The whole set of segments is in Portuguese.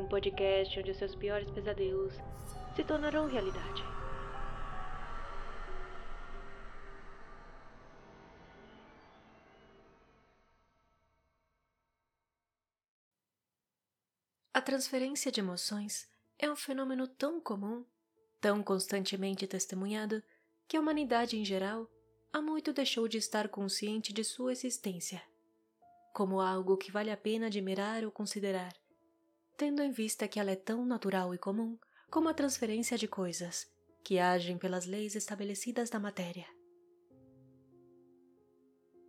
um podcast onde seus piores pesadelos se tornarão realidade. A transferência de emoções é um fenômeno tão comum, tão constantemente testemunhado, que a humanidade em geral há muito deixou de estar consciente de sua existência, como algo que vale a pena admirar ou considerar, tendo em vista que ela é tão natural e comum como a transferência de coisas, que agem pelas leis estabelecidas da matéria.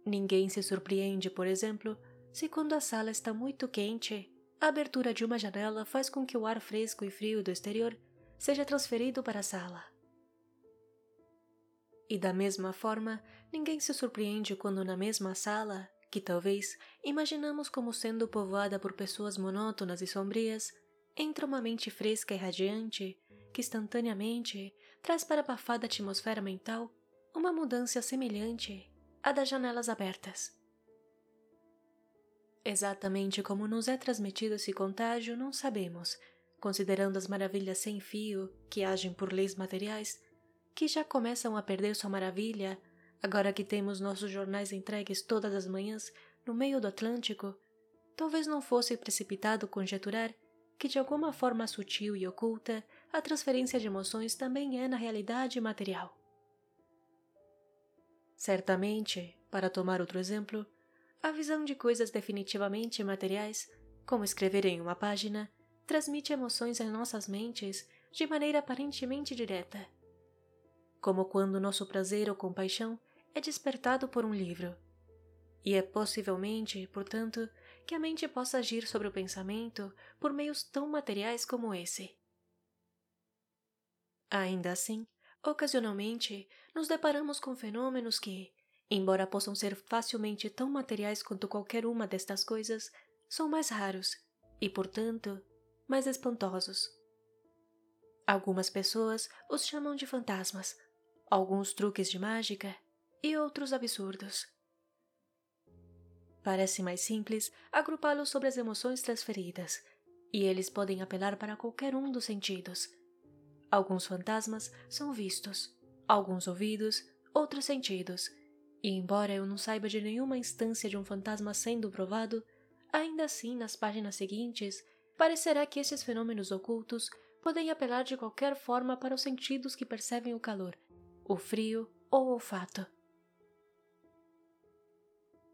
Ninguém se surpreende, por exemplo, se quando a sala está muito quente, a abertura de uma janela faz com que o ar fresco e frio do exterior seja transferido para a sala. E da mesma forma, ninguém se surpreende quando na mesma sala, que talvez imaginamos como sendo povoada por pessoas monótonas e sombrias, entra uma mente fresca e radiante que instantaneamente traz para a abafada atmosfera mental uma mudança semelhante à das janelas abertas. Exatamente como nos é transmitido esse contágio, não sabemos, considerando as maravilhas sem fio que agem por leis materiais, que já começam a perder sua maravilha agora que temos nossos jornais entregues todas as manhãs no meio do Atlântico. Talvez não fosse precipitado conjecturar que de alguma forma sutil e oculta a transferência de emoções também é na realidade material. Certamente, para tomar outro exemplo, a visão de coisas definitivamente materiais, como escrever em uma página, transmite emoções em nossas mentes de maneira aparentemente direta. Como quando nosso prazer ou compaixão é despertado por um livro. E é possivelmente, portanto, que a mente possa agir sobre o pensamento por meios tão materiais como esse. Ainda assim, ocasionalmente, nos deparamos com fenômenos que, embora possam ser facilmente tão materiais quanto qualquer uma destas coisas, são mais raros e, portanto, mais espantosos. Algumas pessoas os chamam de fantasmas, alguns truques de mágica e outros absurdos. Parece mais simples agrupá-los sobre as emoções transferidas, e eles podem apelar para qualquer um dos sentidos. Alguns fantasmas são vistos, alguns ouvidos, outros sentidos e embora eu não saiba de nenhuma instância de um fantasma sendo provado, ainda assim, nas páginas seguintes, parecerá que esses fenômenos ocultos podem apelar de qualquer forma para os sentidos que percebem o calor, o frio ou o olfato.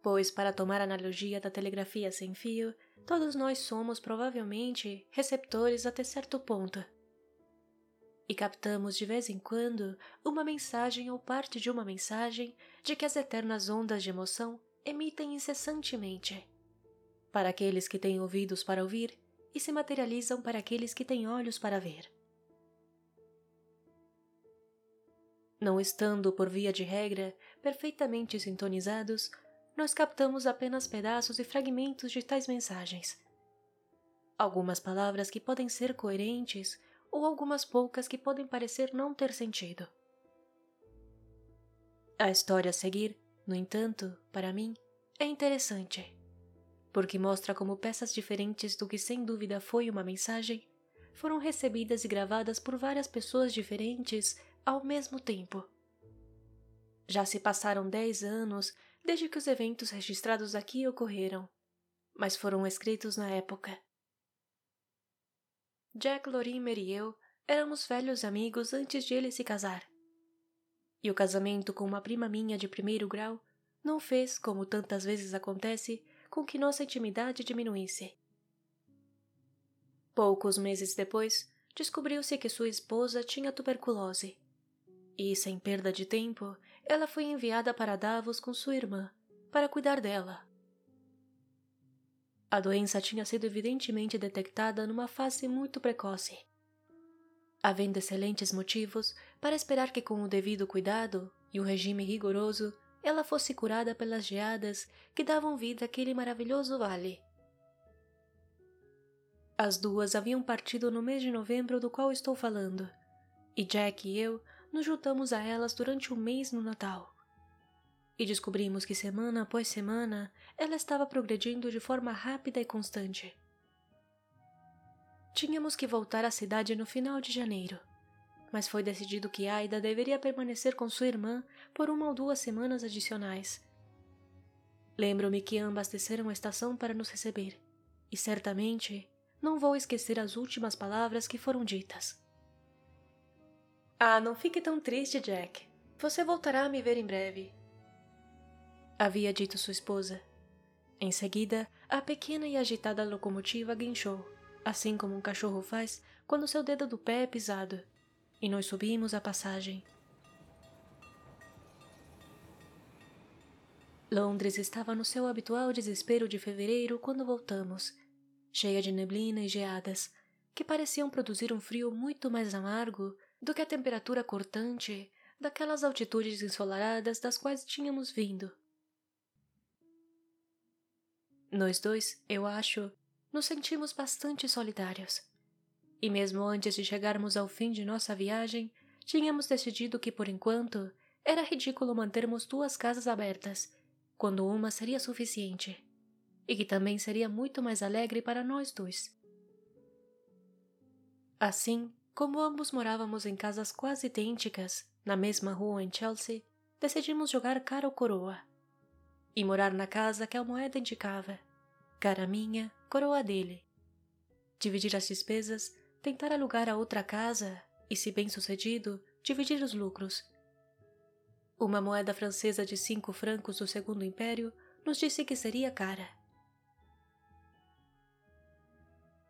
Pois, para tomar a analogia da telegrafia sem fio, todos nós somos provavelmente receptores até certo ponto e captamos de vez em quando uma mensagem ou parte de uma mensagem de que as eternas ondas de emoção emitem incessantemente. Para aqueles que têm ouvidos para ouvir e se materializam para aqueles que têm olhos para ver. Não estando, por via de regra, perfeitamente sintonizados, nós captamos apenas pedaços e fragmentos de tais mensagens. Algumas palavras que podem ser coerentes ou algumas poucas que podem parecer não ter sentido. A história a seguir, no entanto, para mim, é interessante, porque mostra como peças diferentes do que sem dúvida foi uma mensagem foram recebidas e gravadas por várias pessoas diferentes ao mesmo tempo. Já se passaram dez anos desde que os eventos registrados aqui ocorreram, mas foram escritos na época Jack Lorimer e eu éramos velhos amigos antes de ele se casar. E o casamento com uma prima minha de primeiro grau não fez, como tantas vezes acontece, com que nossa intimidade diminuísse. Poucos meses depois, descobriu-se que sua esposa tinha tuberculose. E, sem perda de tempo, ela foi enviada para Davos com sua irmã, para cuidar dela. A doença tinha sido evidentemente detectada numa fase muito precoce. Havendo excelentes motivos para esperar que, com o devido cuidado e o regime rigoroso, ela fosse curada pelas geadas que davam vida àquele maravilhoso vale. As duas haviam partido no mês de novembro do qual estou falando, e Jack e eu nos juntamos a elas durante o mês no Natal e descobrimos que semana após semana ela estava progredindo de forma rápida e constante. tínhamos que voltar à cidade no final de janeiro. Mas foi decidido que Aida deveria permanecer com sua irmã por uma ou duas semanas adicionais. Lembro-me que ambas desceram a estação para nos receber, e certamente não vou esquecer as últimas palavras que foram ditas. Ah, não fique tão triste, Jack. Você voltará a me ver em breve. Havia dito sua esposa. Em seguida, a pequena e agitada locomotiva guinchou, assim como um cachorro faz quando seu dedo do pé é pisado, e nós subimos a passagem. Londres estava no seu habitual desespero de fevereiro quando voltamos, cheia de neblina e geadas, que pareciam produzir um frio muito mais amargo do que a temperatura cortante daquelas altitudes ensolaradas das quais tínhamos vindo. Nós dois, eu acho, nos sentimos bastante solidários. E mesmo antes de chegarmos ao fim de nossa viagem, tínhamos decidido que, por enquanto, era ridículo mantermos duas casas abertas, quando uma seria suficiente, e que também seria muito mais alegre para nós dois. Assim, como ambos morávamos em casas quase idênticas, na mesma rua em Chelsea, decidimos jogar cara ou coroa. E morar na casa que a moeda indicava. Cara minha, coroa dele. Dividir as despesas, tentar alugar a outra casa e, se bem sucedido, dividir os lucros. Uma moeda francesa de cinco francos do Segundo Império nos disse que seria cara.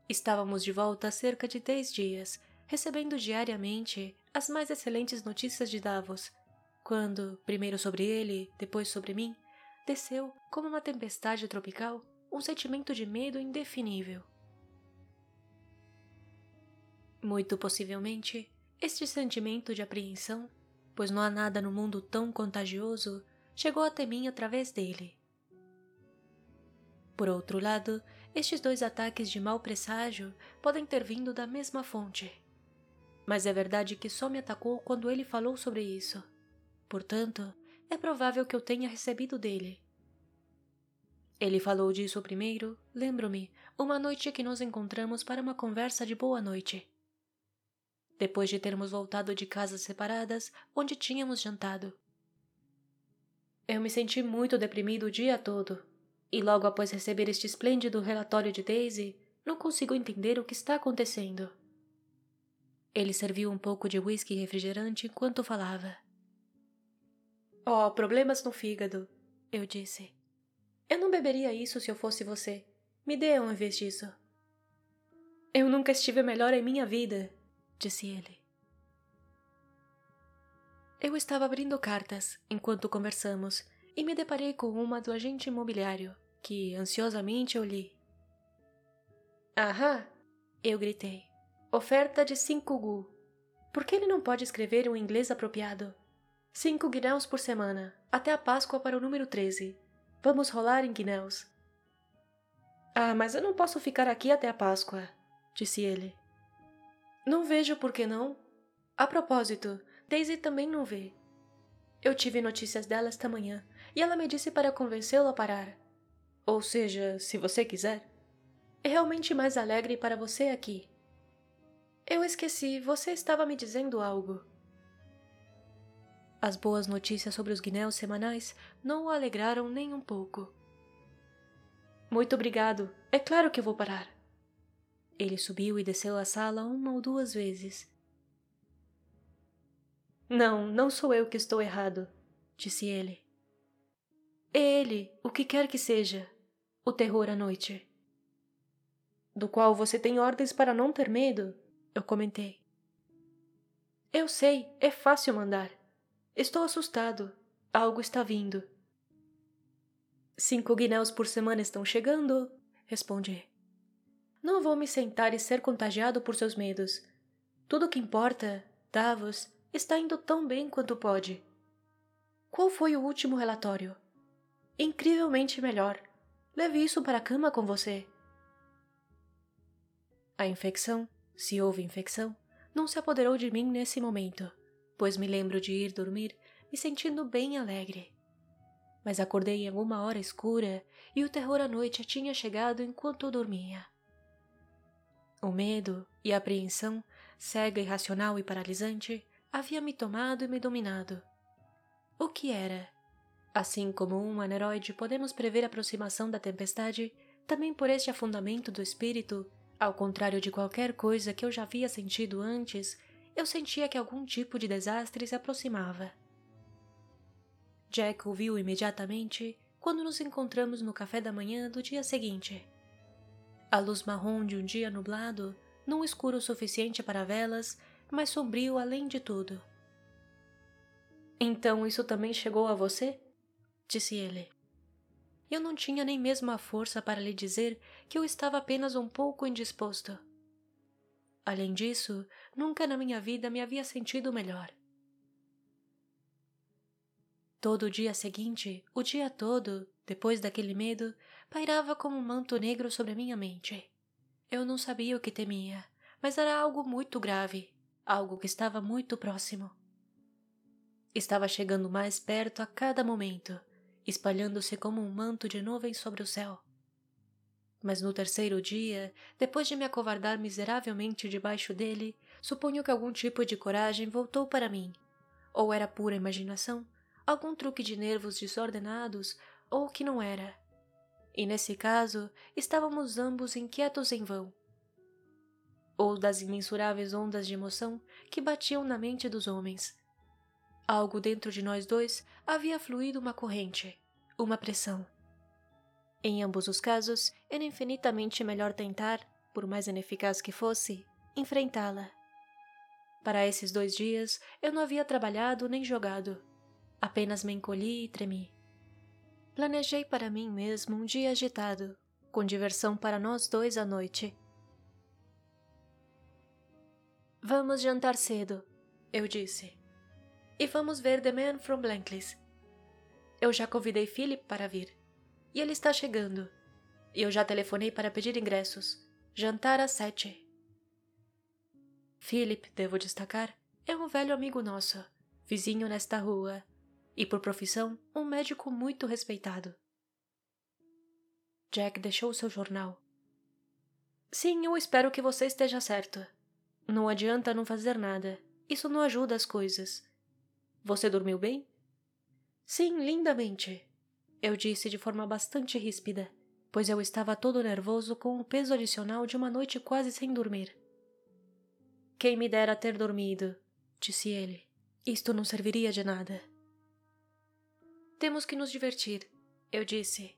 Estávamos de volta há cerca de dez dias recebendo diariamente as mais excelentes notícias de Davos, quando, primeiro sobre ele, depois sobre mim, desceu, como uma tempestade tropical, um sentimento de medo indefinível. Muito possivelmente, este sentimento de apreensão, pois não há nada no mundo tão contagioso, chegou até mim através dele. Por outro lado, estes dois ataques de mau presságio podem ter vindo da mesma fonte mas é verdade que só me atacou quando ele falou sobre isso. Portanto, é provável que eu tenha recebido dele. Ele falou disso primeiro, lembro-me, uma noite que nos encontramos para uma conversa de boa noite. Depois de termos voltado de casas separadas, onde tínhamos jantado. Eu me senti muito deprimido o dia todo, e logo após receber este esplêndido relatório de Daisy, não consigo entender o que está acontecendo. Ele serviu um pouco de whisky refrigerante enquanto falava. Oh, problemas no fígado, eu disse. Eu não beberia isso se eu fosse você. Me dê um em vez disso. Eu nunca estive melhor em minha vida, disse ele. Eu estava abrindo cartas enquanto conversamos e me deparei com uma do agente imobiliário, que ansiosamente eu li. Aham! Eu gritei. Oferta de cinco gu. Por que ele não pode escrever um inglês apropriado? Cinco guinéus por semana, até a Páscoa para o número 13. Vamos rolar em guinéus. Ah, mas eu não posso ficar aqui até a Páscoa, disse ele. Não vejo por que não. A propósito, Daisy também não vê. Eu tive notícias dela esta manhã e ela me disse para convencê-lo a parar. Ou seja, se você quiser. É realmente mais alegre para você aqui. Eu esqueci, você estava me dizendo algo. As boas notícias sobre os guinéus semanais não o alegraram nem um pouco. Muito obrigado. É claro que vou parar. Ele subiu e desceu a sala uma ou duas vezes. Não, não sou eu que estou errado, disse ele. É ele, o que quer que seja. O terror à noite. Do qual você tem ordens para não ter medo, eu comentei. Eu sei, é fácil mandar. Estou assustado. Algo está vindo. Cinco guinéus por semana estão chegando, respondi. Não vou me sentar e ser contagiado por seus medos. Tudo o que importa, Davos, está indo tão bem quanto pode. Qual foi o último relatório? Incrivelmente melhor. Leve isso para a cama com você. A infecção se houve infecção, não se apoderou de mim nesse momento, pois me lembro de ir dormir me sentindo bem alegre. Mas acordei em alguma hora escura e o terror à noite tinha chegado enquanto eu dormia. O medo e a apreensão, cega, irracional e paralisante, havia me tomado e me dominado. O que era? Assim como um aneroide podemos prever a aproximação da tempestade, também por este afundamento do espírito, ao contrário de qualquer coisa que eu já havia sentido antes, eu sentia que algum tipo de desastre se aproximava. Jack ouviu imediatamente quando nos encontramos no café da manhã do dia seguinte. A luz marrom de um dia nublado, num escuro suficiente para velas, mas sombrio além de tudo. Então isso também chegou a você? disse ele. Eu não tinha nem mesmo a força para lhe dizer que eu estava apenas um pouco indisposto. Além disso, nunca na minha vida me havia sentido melhor. Todo o dia seguinte, o dia todo, depois daquele medo, pairava como um manto negro sobre a minha mente. Eu não sabia o que temia, mas era algo muito grave, algo que estava muito próximo. Estava chegando mais perto a cada momento, espalhando-se como um manto de nuvens sobre o céu. Mas no terceiro dia, depois de me acovardar miseravelmente debaixo dele, suponho que algum tipo de coragem voltou para mim. Ou era pura imaginação, algum truque de nervos desordenados ou que não era. E nesse caso, estávamos ambos inquietos em vão. Ou das imensuráveis ondas de emoção que batiam na mente dos homens. Algo dentro de nós dois havia fluído uma corrente, uma pressão. Em ambos os casos, era infinitamente melhor tentar, por mais ineficaz que fosse, enfrentá-la. Para esses dois dias, eu não havia trabalhado nem jogado. Apenas me encolhi e tremi. Planejei para mim mesmo um dia agitado, com diversão para nós dois à noite. Vamos jantar cedo, eu disse. E vamos ver The Man from Blankless. Eu já convidei Philip para vir. E ele está chegando. E eu já telefonei para pedir ingressos. Jantar às sete. Philip, devo destacar, é um velho amigo nosso, vizinho nesta rua, e, por profissão, um médico muito respeitado. Jack deixou seu jornal. Sim, eu espero que você esteja certo. Não adianta não fazer nada. Isso não ajuda as coisas. Você dormiu bem? Sim, lindamente. Eu disse de forma bastante ríspida, pois eu estava todo nervoso com o peso adicional de uma noite quase sem dormir. Quem me dera ter dormido, disse ele. Isto não serviria de nada. Temos que nos divertir, eu disse.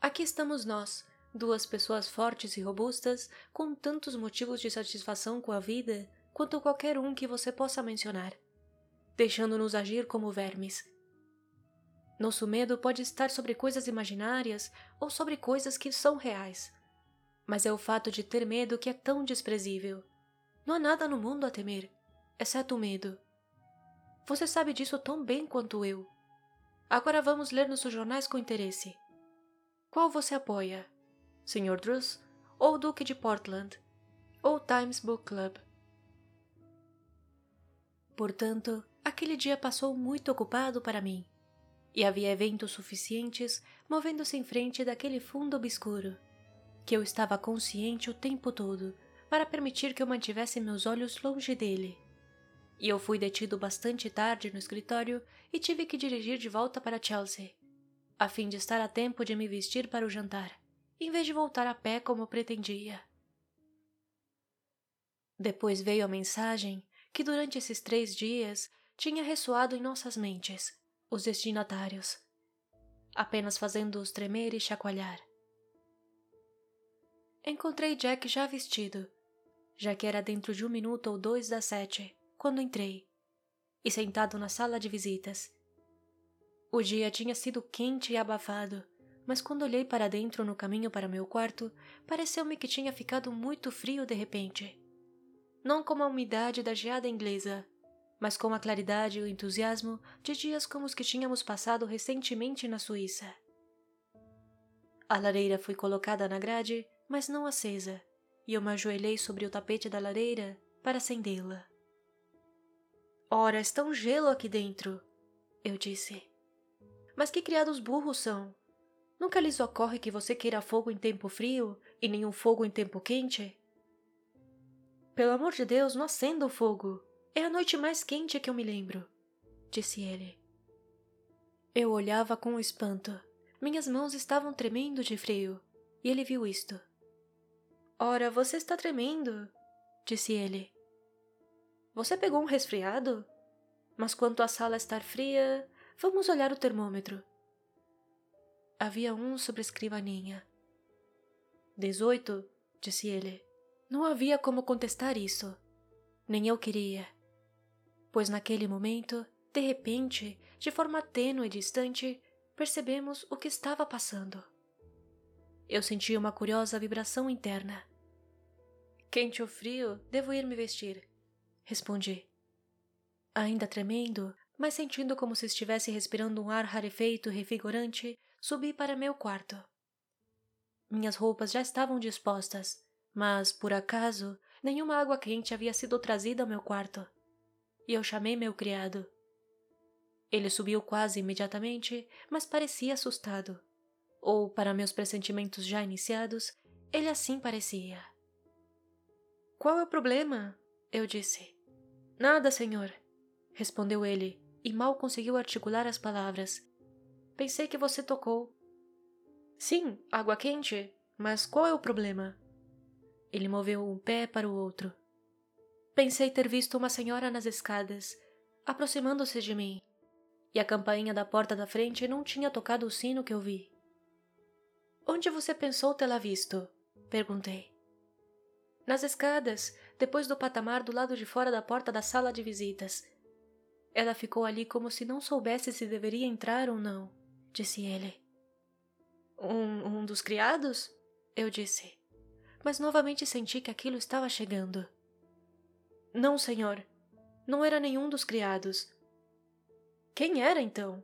Aqui estamos nós, duas pessoas fortes e robustas, com tantos motivos de satisfação com a vida quanto qualquer um que você possa mencionar, deixando-nos agir como vermes. Nosso medo pode estar sobre coisas imaginárias ou sobre coisas que são reais. Mas é o fato de ter medo que é tão desprezível. Não há nada no mundo a temer, exceto o medo. Você sabe disso tão bem quanto eu. Agora vamos ler nossos jornais com interesse. Qual você apoia? Sr. Druce ou Duque de Portland? Ou Times Book Club? Portanto, aquele dia passou muito ocupado para mim. E havia eventos suficientes movendo-se em frente daquele fundo obscuro, que eu estava consciente o tempo todo para permitir que eu mantivesse meus olhos longe dele e eu fui detido bastante tarde no escritório e tive que dirigir de volta para Chelsea, a fim de estar a tempo de me vestir para o jantar, em vez de voltar a pé como pretendia. Depois veio a mensagem que durante esses três dias tinha ressoado em nossas mentes, os destinatários, apenas fazendo-os tremer e chacoalhar. Encontrei Jack já vestido, já que era dentro de um minuto ou dois das sete quando entrei, e sentado na sala de visitas. O dia tinha sido quente e abafado, mas quando olhei para dentro no caminho para meu quarto, pareceu-me que tinha ficado muito frio de repente. Não como a umidade da geada inglesa, mas com a claridade e o entusiasmo de dias como os que tínhamos passado recentemente na Suíça. A lareira foi colocada na grade, mas não acesa, e eu me ajoelhei sobre o tapete da lareira para acendê-la. Ora, está um gelo aqui dentro, eu disse. Mas que criados burros são? Nunca lhes ocorre que você queira fogo em tempo frio e nenhum fogo em tempo quente? Pelo amor de Deus, não acenda o fogo. É a noite mais quente que eu me lembro, disse ele. Eu olhava com espanto. Minhas mãos estavam tremendo de frio, e ele viu isto. Ora, você está tremendo, disse ele. Você pegou um resfriado? Mas quanto à sala estar fria, vamos olhar o termômetro. Havia um sobre a escrivaninha. Dezoito, disse ele. Não havia como contestar isso. Nem eu queria. Pois naquele momento, de repente, de forma tênue e distante, percebemos o que estava passando. Eu senti uma curiosa vibração interna. Quente ou frio, devo ir me vestir, respondi. Ainda tremendo, mas sentindo como se estivesse respirando um ar rarefeito e revigorante, subi para meu quarto. Minhas roupas já estavam dispostas, mas, por acaso, nenhuma água quente havia sido trazida ao meu quarto. E eu chamei meu criado. Ele subiu quase imediatamente, mas parecia assustado. Ou, para meus pressentimentos já iniciados, ele assim parecia. Qual é o problema? Eu disse. Nada, senhor, respondeu ele, e mal conseguiu articular as palavras. Pensei que você tocou. Sim, água quente, mas qual é o problema? Ele moveu um pé para o outro. Pensei ter visto uma senhora nas escadas, aproximando-se de mim, e a campainha da porta da frente não tinha tocado o sino que eu vi. Onde você pensou tê-la visto? perguntei. Nas escadas, depois do patamar do lado de fora da porta da sala de visitas. Ela ficou ali como se não soubesse se deveria entrar ou não, disse ele. Um, um dos criados? Eu disse. Mas novamente senti que aquilo estava chegando. Não, senhor. Não era nenhum dos criados. Quem era então?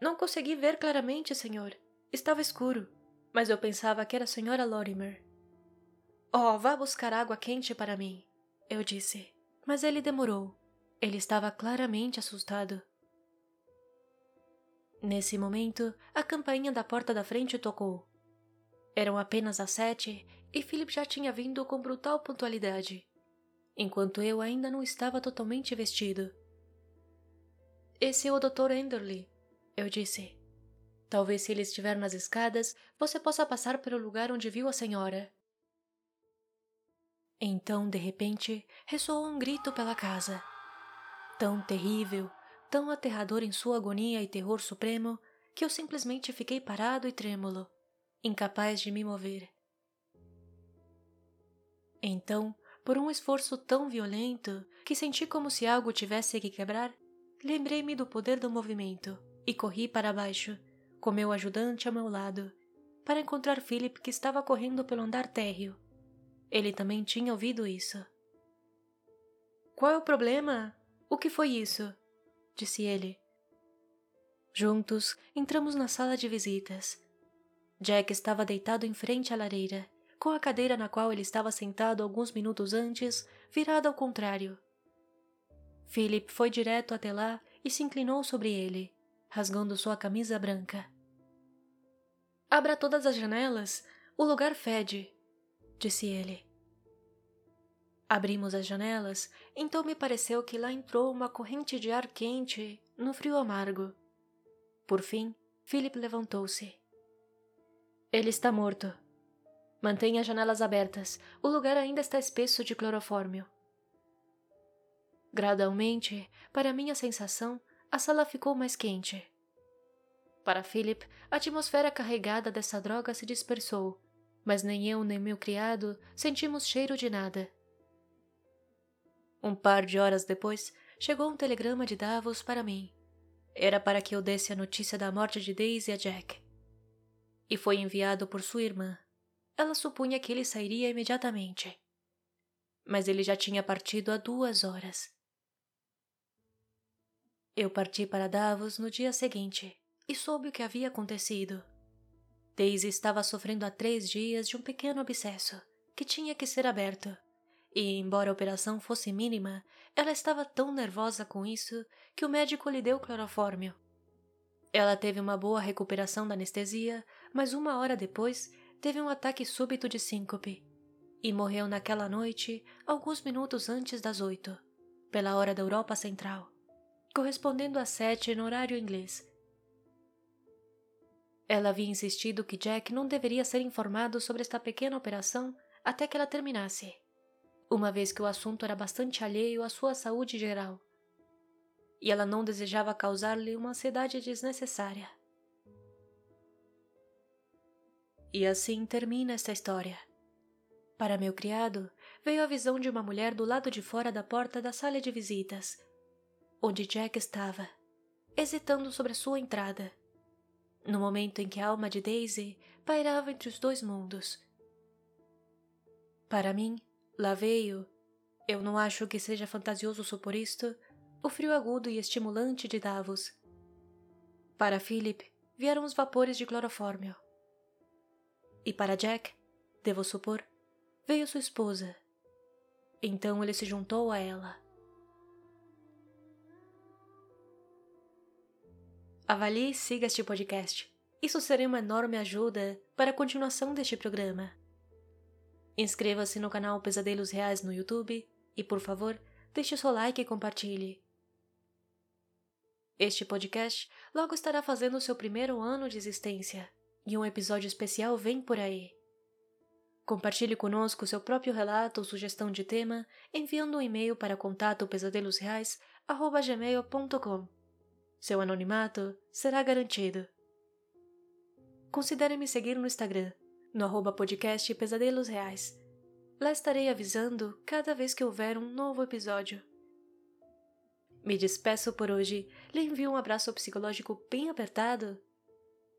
Não consegui ver claramente, senhor. Estava escuro, mas eu pensava que era a senhora Lorimer. Oh, vá buscar água quente para mim, eu disse. Mas ele demorou. Ele estava claramente assustado. Nesse momento, a campainha da porta da frente tocou. Eram apenas as sete e Philip já tinha vindo com brutal pontualidade, enquanto eu ainda não estava totalmente vestido. Esse é o Dr. Enderley, eu disse. Talvez se ele estiver nas escadas, você possa passar pelo lugar onde viu a senhora. Então, de repente, ressoou um grito pela casa. Tão terrível, tão aterrador em sua agonia e terror supremo, que eu simplesmente fiquei parado e trêmulo, incapaz de me mover. Então, por um esforço tão violento que senti como se algo tivesse que quebrar, lembrei-me do poder do movimento e corri para baixo, com meu ajudante ao meu lado, para encontrar Philip que estava correndo pelo andar térreo ele também tinha ouvido isso. Qual é o problema? O que foi isso? disse ele. Juntos, entramos na sala de visitas. Jack estava deitado em frente à lareira, com a cadeira na qual ele estava sentado alguns minutos antes, virada ao contrário. Philip foi direto até lá e se inclinou sobre ele, rasgando sua camisa branca. Abra todas as janelas, o lugar fede, disse ele. Abrimos as janelas, então me pareceu que lá entrou uma corrente de ar quente no frio amargo. Por fim, Philip levantou-se. Ele está morto. Mantenha as janelas abertas. O lugar ainda está espesso de clorofórmio. Gradualmente, para minha sensação, a sala ficou mais quente. Para Philip, a atmosfera carregada dessa droga se dispersou mas nem eu nem meu criado sentimos cheiro de nada. Um par de horas depois, chegou um telegrama de Davos para mim. Era para que eu desse a notícia da morte de Daisy a Jack. E foi enviado por sua irmã. Ela supunha que ele sairia imediatamente. Mas ele já tinha partido há duas horas. Eu parti para Davos no dia seguinte e soube o que havia acontecido. Daisy estava sofrendo há três dias de um pequeno abscesso que tinha que ser aberto. E, embora a operação fosse mínima, ela estava tão nervosa com isso que o médico lhe deu clorofórmio. Ela teve uma boa recuperação da anestesia, mas uma hora depois teve um ataque súbito de síncope. e morreu naquela noite, alguns minutos antes das oito, pela hora da Europa Central, correspondendo às sete no horário inglês. Ela havia insistido que Jack não deveria ser informado sobre esta pequena operação até que ela terminasse, uma vez que o assunto era bastante alheio à sua saúde geral. E ela não desejava causar-lhe uma ansiedade desnecessária. E assim termina esta história. Para meu criado, veio a visão de uma mulher do lado de fora da porta da sala de visitas, onde Jack estava, hesitando sobre a sua entrada, no momento em que a alma de Daisy pairava entre os dois mundos. Para mim, lá veio, eu não acho que seja fantasioso supor isto, o frio agudo e estimulante de Davos. Para Philip, vieram os vapores de clorofórmio. E para Jack, devo supor, veio sua esposa. Então ele se juntou a ela. Avalie e siga este podcast. Isso seria uma enorme ajuda para a continuação deste programa. Inscreva-se no canal Pesadelos Reais no YouTube e, por favor, deixe seu like e compartilhe. Este podcast logo estará fazendo seu primeiro ano de existência e um episódio especial vem por aí. Compartilhe conosco seu próprio relato ou sugestão de tema enviando um e-mail para contato pesadelosreais@gmail.com. Seu anonimato será garantido. Considere me seguir no Instagram, no arroba podcast Pesadelos Reais. Lá estarei avisando cada vez que houver um novo episódio. Me despeço por hoje, lhe envio um abraço psicológico bem apertado